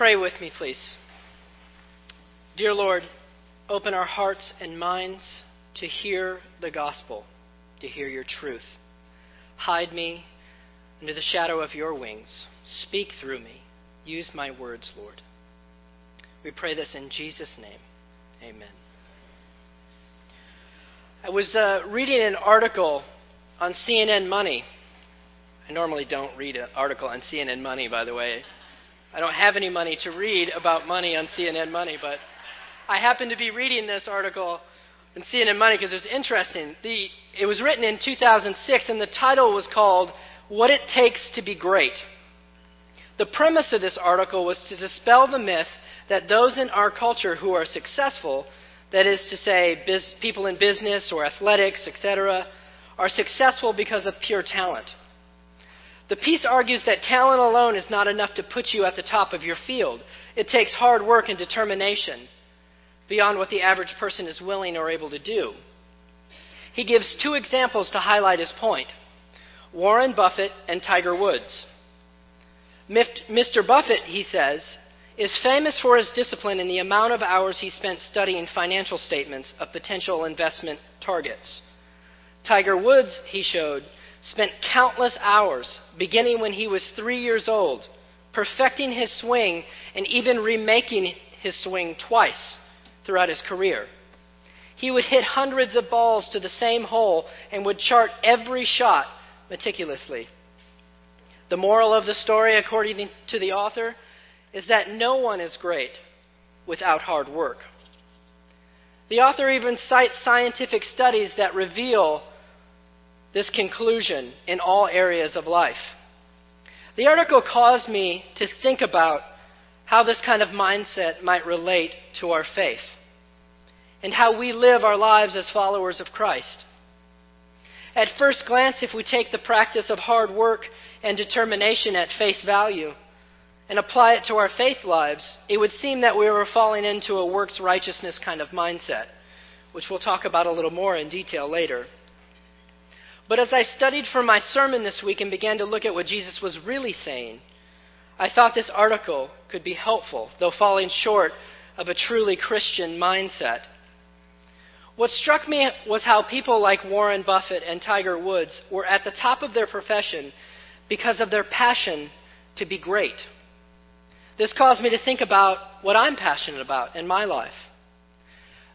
Pray with me, please. Dear Lord, open our hearts and minds to hear the gospel, to hear your truth. Hide me under the shadow of your wings. Speak through me. Use my words, Lord. We pray this in Jesus' name. Amen. I was uh, reading an article on CNN Money. I normally don't read an article on CNN Money, by the way. I don't have any money to read about money on CNN Money, but I happened to be reading this article on CNN Money because it was interesting. The, it was written in 2006, and the title was called What It Takes to Be Great. The premise of this article was to dispel the myth that those in our culture who are successful, that is to say, biz, people in business or athletics, etc., are successful because of pure talent. The piece argues that talent alone is not enough to put you at the top of your field. It takes hard work and determination beyond what the average person is willing or able to do. He gives two examples to highlight his point Warren Buffett and Tiger Woods. Mr. Buffett, he says, is famous for his discipline in the amount of hours he spent studying financial statements of potential investment targets. Tiger Woods, he showed, spent countless hours, beginning when he was three years old, perfecting his swing and even remaking his swing twice throughout his career. He would hit hundreds of balls to the same hole and would chart every shot meticulously. The moral of the story, according to the author, is that no one is great without hard work. The author even cites scientific studies that reveal this conclusion in all areas of life. The article caused me to think about how this kind of mindset might relate to our faith and how we live our lives as followers of Christ. At first glance, if we take the practice of hard work and determination at face value and apply it to our faith lives, it would seem that we were falling into a works righteousness kind of mindset, which we'll talk about a little more in detail later. But as I studied for my sermon this week and began to look at what Jesus was really saying, I thought this article could be helpful, though falling short of a truly Christian mindset. What struck me was how people like Warren Buffett and Tiger Woods were at the top of their profession because of their passion to be great. This caused me to think about what I'm passionate about in my life.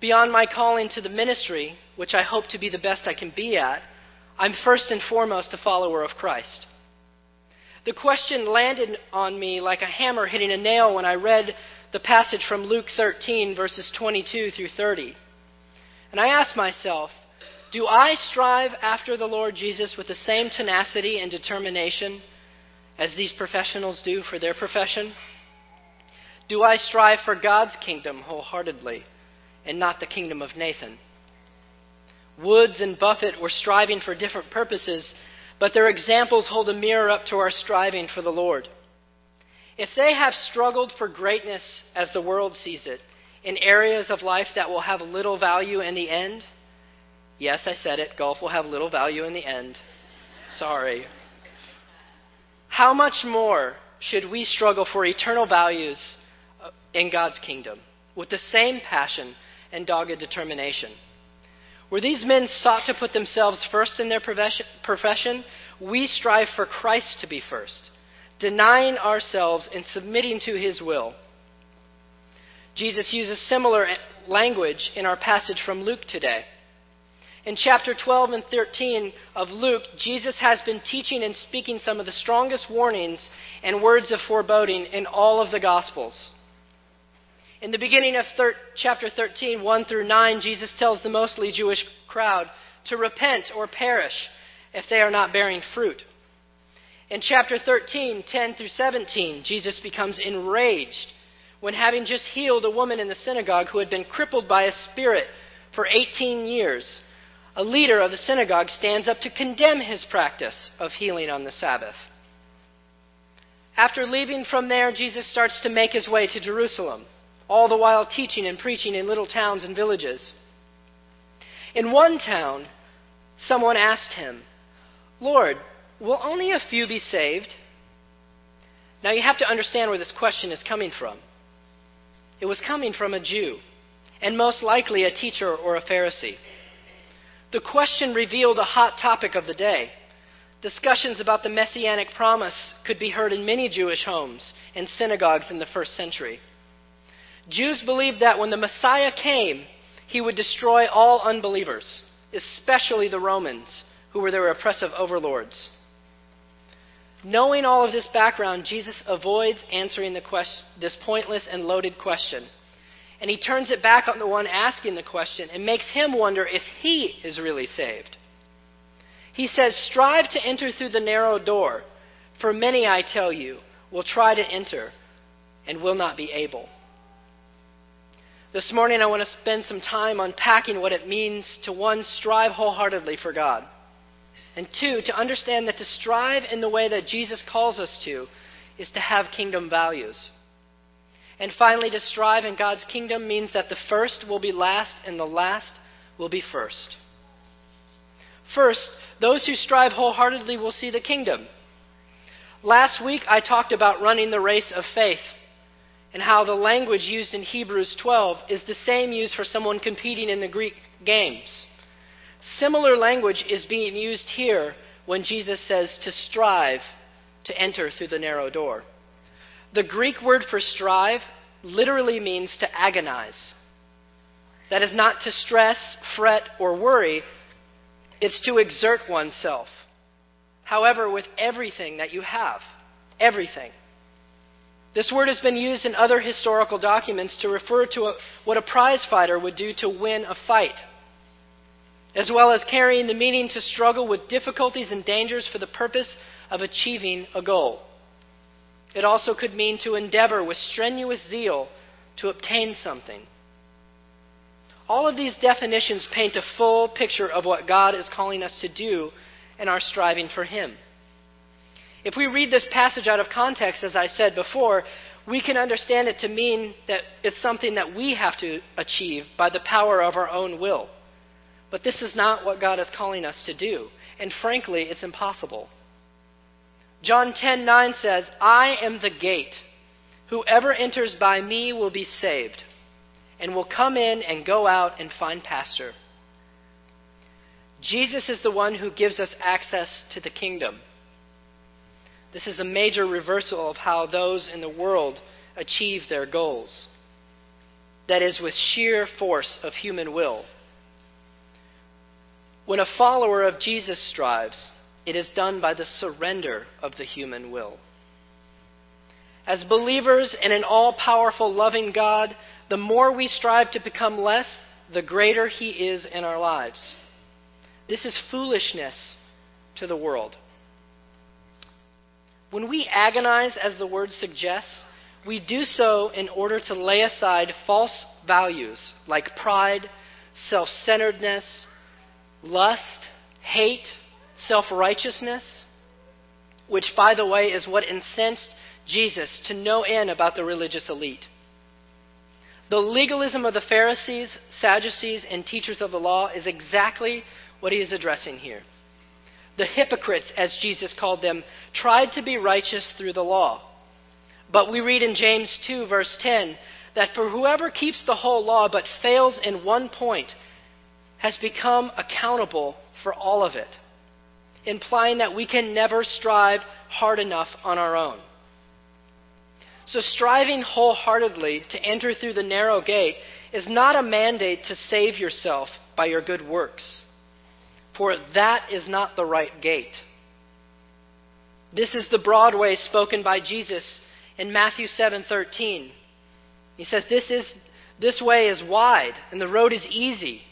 Beyond my calling to the ministry, which I hope to be the best I can be at, I'm first and foremost a follower of Christ. The question landed on me like a hammer hitting a nail when I read the passage from Luke 13, verses 22 through 30. And I asked myself, do I strive after the Lord Jesus with the same tenacity and determination as these professionals do for their profession? Do I strive for God's kingdom wholeheartedly and not the kingdom of Nathan? Woods and Buffett were striving for different purposes, but their examples hold a mirror up to our striving for the Lord. If they have struggled for greatness as the world sees it, in areas of life that will have little value in the end, yes, I said it, golf will have little value in the end. Sorry. How much more should we struggle for eternal values uh, in God's kingdom with the same passion and dogged determination? Where these men sought to put themselves first in their profession, we strive for Christ to be first, denying ourselves and submitting to his will. Jesus uses similar eh, language in our passage from Luke today. In chapter 12 and 13 of Luke, Jesus has been teaching and speaking some of the strongest warnings and words of foreboding in all of the Gospels. In the beginning of thir- chapter 13, 1 through 9, Jesus tells the mostly Jewish crowd to repent or perish if they are not bearing fruit. In chapter 13, 10 through 17, Jesus becomes enraged when, having just healed a woman in the synagogue who had been crippled by a spirit for 18 years, a leader of the synagogue stands up to condemn his practice of healing on the Sabbath. After leaving from there, Jesus starts to make his way to Jerusalem all the while teaching and preaching in little towns and villages. In one town, someone asked him, Lord, will only a few be saved? Now you have to understand where this question is coming from. It was coming from a Jew, and most likely a teacher or a Pharisee. The question revealed a hot topic of the day. Discussions about the messianic promise could be heard in many Jewish homes and synagogues in the first century. Jews believed that when the Messiah came, he would destroy all unbelievers, especially the Romans, who were their oppressive overlords. Knowing all of this background, Jesus avoids answering question, this pointless and loaded question. And he turns it back on the one asking the question and makes him wonder if he is really saved. He says, Strive to enter through the narrow door, for many, I tell you, will try to enter and will not be able. This morning, I want to spend some time unpacking what it means to one, strive wholeheartedly for God. And two, to understand that to strive in the way that Jesus calls us to is to have kingdom values. And finally, to strive in God's kingdom means that the first will be last and the last will be first. First, those who strive wholeheartedly will see the kingdom. Last week, I talked about running the race of faith and how the language used in Hebrews 12 is the same used for someone competing in the Greek games. Similar language is being used here when Jesus says to strive to enter through the narrow door. The Greek word for strive literally means to agonize. That is not to stress, fret, or worry, it's to exert oneself. However, with everything that you have, everything. This word has been used in other historical documents to refer to a, what a prize fighter would do to win a fight as well as carrying the meaning to struggle with difficulties and dangers for the purpose of achieving a goal. It also could mean to endeavor with strenuous zeal to obtain something. All of these definitions paint a full picture of what God is calling us to do in our striving for Him. If we read this passage out of context, as I said before, we can understand it to mean that it's something that we have to achieve by the power of our own will. But this is not what God is calling us to do. And frankly, it's impossible. John 10:9 says, "I am the gate. Whoever enters by me will be saved, and will come in and go out and find pasture." Jesus is the one who gives us access to the kingdom. This is a major reversal of how those in the world achieve their goals. That is, with sheer force of human will. When a follower of Jesus strives, it is done by the surrender of the human will. As believers in an all powerful, loving God, the more we strive to become less, the greater He is in our lives. This is foolishness to the world. When we agonize, as the word suggests, we do so in order to lay aside false values like pride, self centeredness, lust, hate, self righteousness, which, by the way, is what incensed Jesus to no end about the religious elite. The legalism of the Pharisees, Sadducees, and teachers of the law is exactly what he is addressing here. The hypocrites, as Jesus called them, tried to be righteous through the law. But we read in James 2, verse 10, that for whoever keeps the whole law but fails in one point, has become accountable for all of it, implying that we can never strive hard enough on our own. So, striving wholeheartedly to enter through the narrow gate is not a mandate to save yourself by your good works, for that is not the right gate. This is the broad way spoken by Jesus in Matthew 7:13. He says this is this way is wide and the road is easy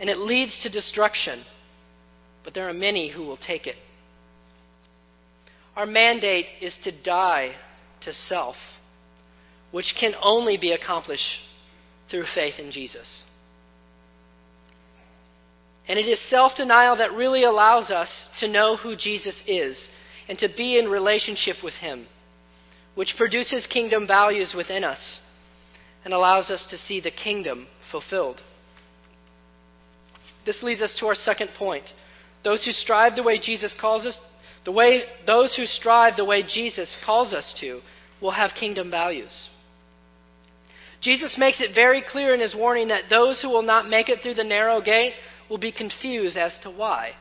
and it leads to destruction. But there are many who will take it. Our mandate is to die to self, which can only be accomplished through faith in Jesus. And it is self denial that really allows us to know who Jesus is and to be in relationship with Him, which produces kingdom values within us and allows us to see the kingdom fulfilled. This leads us to our second point. Those who strive the way Jesus calls us, the way those who strive the way Jesus calls us to, will have kingdom values. Jesus makes it very clear in his warning that those who will not make it through the narrow gate will be confused as to why,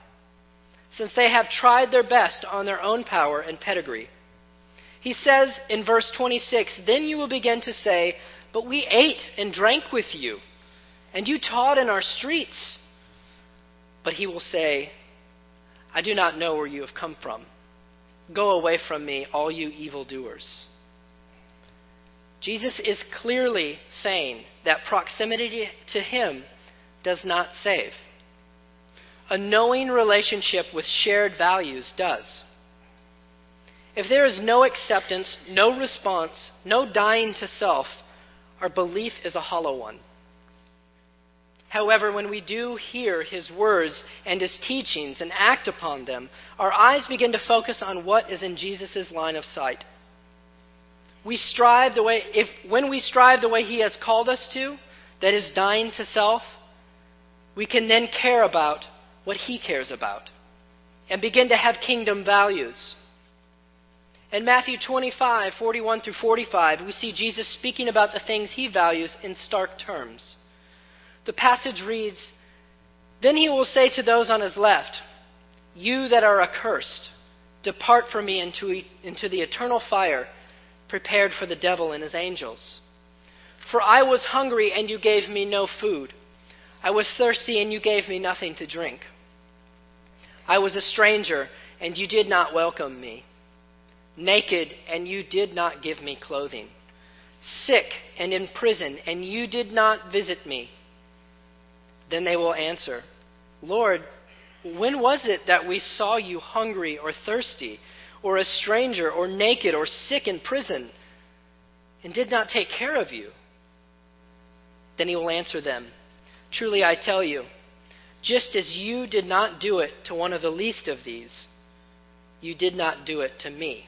since they have tried their best on their own power and pedigree. He says in verse 26 Then you will begin to say, But we ate and drank with you, and you taught in our streets. But he will say, I do not know where you have come from. Go away from me, all you evildoers. Jesus is clearly saying that proximity to him does not save. A knowing relationship with shared values does. If there is no acceptance, no response, no dying to self, our belief is a hollow one. However, when we do hear his words and his teachings and act upon them, our eyes begin to focus on what is in Jesus' line of sight. We strive the way, if, when we strive the way he has called us to, that is dying to self, we can then care about what he cares about and begin to have kingdom values. In Matthew 25, 41 through 45, we see Jesus speaking about the things he values in stark terms. The passage reads Then he will say to those on his left, You that are accursed, depart from me into, into the eternal fire prepared for the devil and his angels. For I was hungry, and you gave me no food. I was thirsty, and you gave me nothing to drink. I was a stranger, and you did not welcome me. Naked, and you did not give me clothing. Sick and in prison, and you did not visit me. Then they will answer, Lord, when was it that we saw you hungry or thirsty, or a stranger, or naked, or sick in prison, and did not take care of you? Then he will answer them, Truly I tell you, just as you did not do it to one of the least of these, you did not do it to me.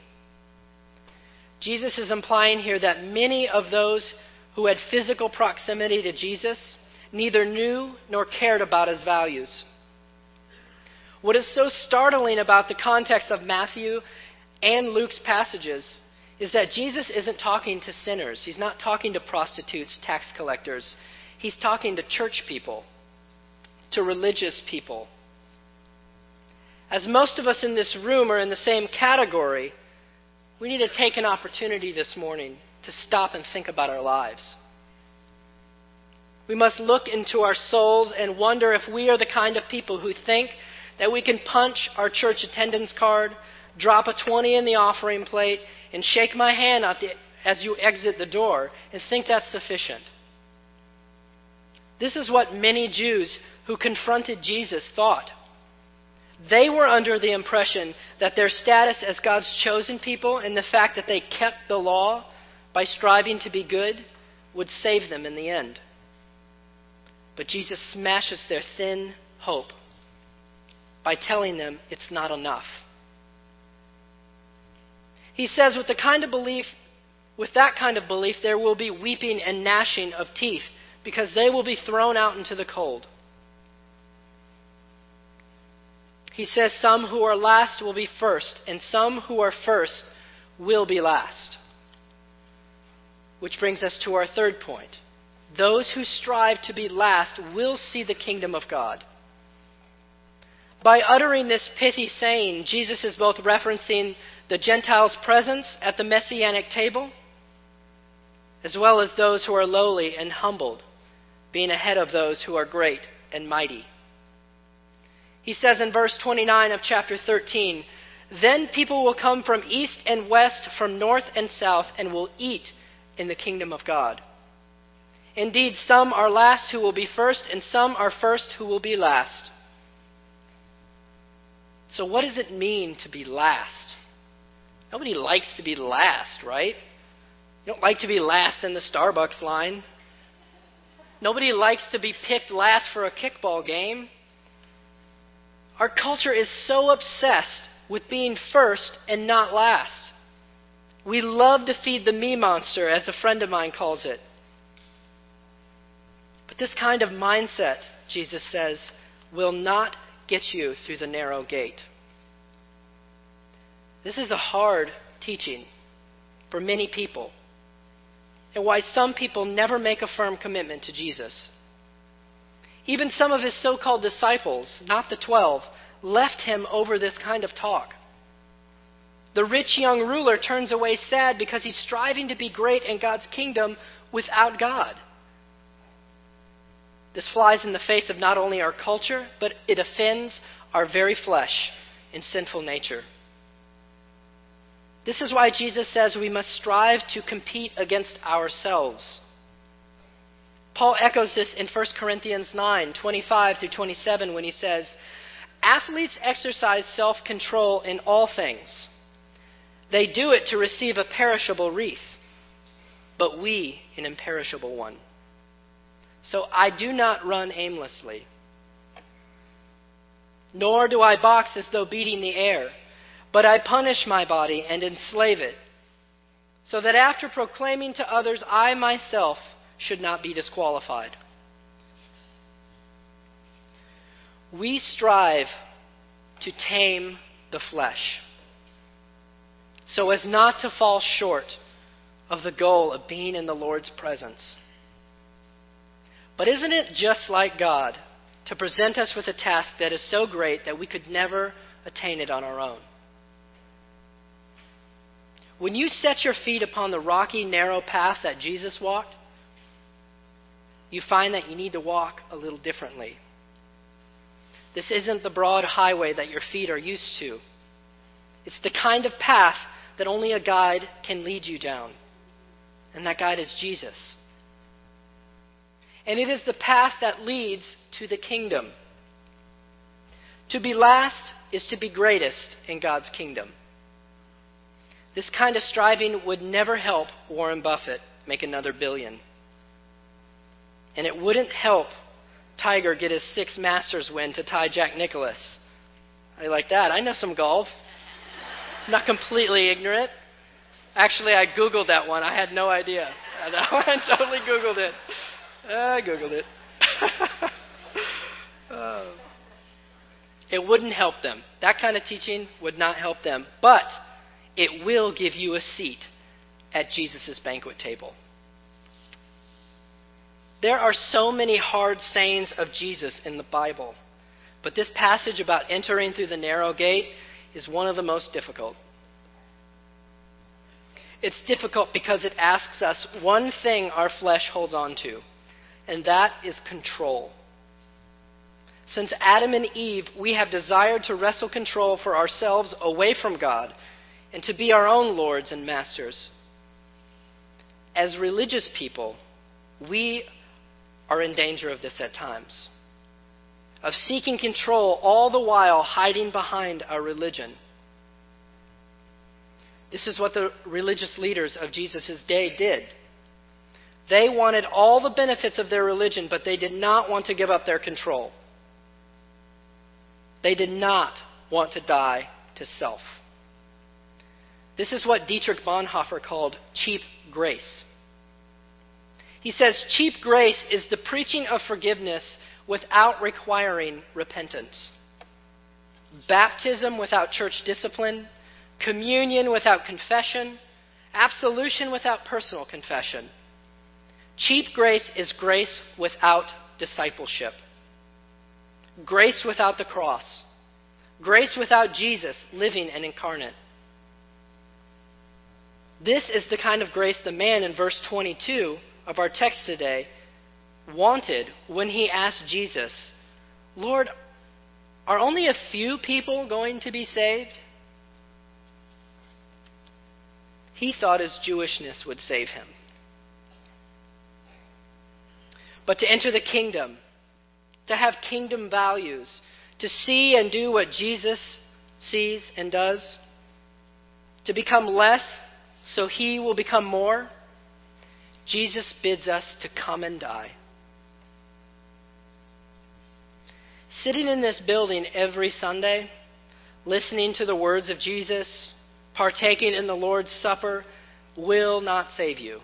Jesus is implying here that many of those who had physical proximity to Jesus neither knew nor cared about his values. What is so startling about the context of Matthew and Luke's passages is that Jesus isn't talking to sinners. He's not talking to prostitutes, tax collectors. He's talking to church people, to religious people. As most of us in this room are in the same category, we need to take an opportunity this morning to stop and think about our lives. We must look into our souls and wonder if we are the kind of people who think that we can punch our church attendance card, drop a 20 in the offering plate, and shake my hand as you exit the door and think that's sufficient. This is what many Jews who confronted Jesus thought. They were under the impression that their status as God's chosen people and the fact that they kept the law by striving to be good would save them in the end. But Jesus smashes their thin hope by telling them it's not enough. He says with the kind of belief with that kind of belief there will be weeping and gnashing of teeth because they will be thrown out into the cold. He says some who are last will be first and some who are first will be last. Which brings us to our third point. Those who strive to be last will see the kingdom of God. By uttering this pithy saying, Jesus is both referencing the Gentiles' presence at the messianic table, as well as those who are lowly and humbled, being ahead of those who are great and mighty. He says in verse 29 of chapter 13, Then people will come from east and west, from north and south, and will eat in the kingdom of God. Indeed, some are last who will be first, and some are first who will be last. So, what does it mean to be last? Nobody likes to be last, right? You don't like to be last in the Starbucks line. Nobody likes to be picked last for a kickball game. Our culture is so obsessed with being first and not last. We love to feed the me monster, as a friend of mine calls it. But this kind of mindset, Jesus says, will not get you through the narrow gate. This is a hard teaching. for many people, and why some people never make a firm commitment to Jesus. Even some of his so called disciples, not the twelve, left him over this kind of talk. The rich young ruler turns away sad because he's striving to be great in God's kingdom without God. This flies in the face of not only our culture, but it offends our very flesh and sinful nature. This is why Jesus says we must strive to compete against ourselves. Paul echoes this in 1 Corinthians 9 25 through 27 when he says, Athletes exercise self control in all things. They do it to receive a perishable wreath, but we an imperishable one. So I do not run aimlessly, nor do I box as though beating the air, but I punish my body and enslave it, so that after proclaiming to others, I myself should not be disqualified. We strive to tame the flesh so as not to fall short of the goal of being in the Lord's presence. But isn't it just like God to present us with a task that is so great that we could never attain it on our own? When you set your feet upon the rocky, narrow path that Jesus walked, you find that you need to walk a little differently. This isn't the broad highway that your feet are used to. It's the kind of path that only a guide can lead you down. And that guide is Jesus. And it is the path that leads to the kingdom. To be last is to be greatest in God's kingdom. This kind of striving would never help Warren Buffett make another billion. And it wouldn't help Tiger get his sixth Masters win to tie Jack Nicklaus. I like that. I know some golf. Not completely ignorant. Actually, I Googled that one. I had no idea. I totally Googled it. I Googled it. oh. It wouldn't help them. That kind of teaching would not help them. But it will give you a seat at Jesus' banquet table. There are so many hard sayings of Jesus in the Bible, but this passage about entering through the narrow gate is one of the most difficult. It's difficult because it asks us one thing our flesh holds on to, and that is control. Since Adam and Eve, we have desired to wrestle control for ourselves away from God and to be our own lords and masters. As religious people, we are in danger of this at times, of seeking control all the while hiding behind our religion. This is what the religious leaders of Jesus' day did. They wanted all the benefits of their religion, but they did not want to give up their control. They did not want to die to self. This is what Dietrich Bonhoeffer called cheap grace. He says cheap grace is the preaching of forgiveness without requiring repentance. Baptism without church discipline, communion without confession, absolution without personal confession. Cheap grace is grace without discipleship. Grace without the cross. Grace without Jesus living and incarnate. This is the kind of grace the man in verse 22 of our text today wanted when he asked Jesus, Lord, are only a few people going to be saved? He thought his Jewishness would save him. But to enter the kingdom, to have kingdom values, to see and do what Jesus sees and does, to become less so he will become more, Jesus bids us to come and die. Sitting in this building every Sunday, listening to the words of Jesus, partaking in the Lord's Supper, will not save you.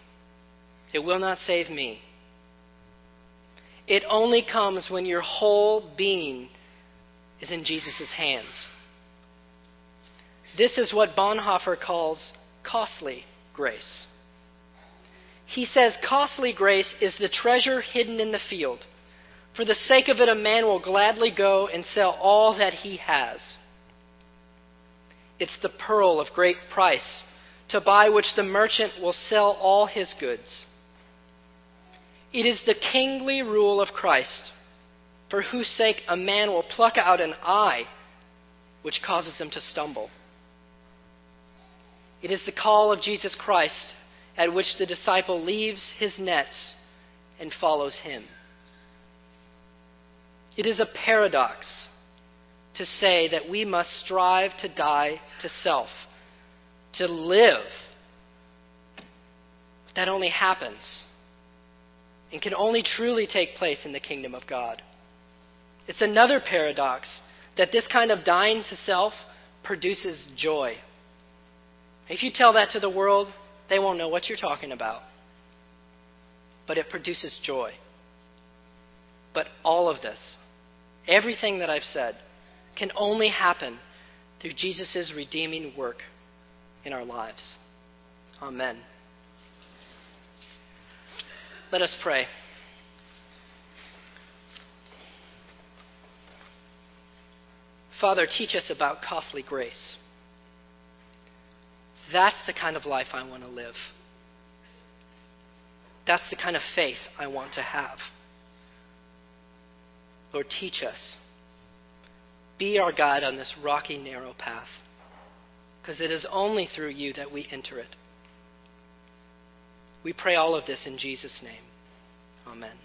It will not save me. It only comes when your whole being is in Jesus' hands. This is what Bonhoeffer calls costly grace. He says, Costly grace is the treasure hidden in the field. For the sake of it, a man will gladly go and sell all that he has. It's the pearl of great price, to buy which the merchant will sell all his goods. It is the kingly rule of Christ, for whose sake a man will pluck out an eye which causes him to stumble. It is the call of Jesus Christ at which the disciple leaves his nets and follows him. It is a paradox to say that we must strive to die to self, to live. That only happens and can only truly take place in the kingdom of God. It's another paradox that this kind of dying to self produces joy. If you tell that to the world, they won't know what you're talking about. But it produces joy. But all of this, everything that I've said, can only happen through Jesus' redeeming work in our lives. Amen. Let us pray. Father, teach us about costly grace. That's the kind of life I want to live. That's the kind of faith I want to have. Lord, teach us. Be our guide on this rocky, narrow path, because it is only through you that we enter it. We pray all of this in Jesus' name. Amen.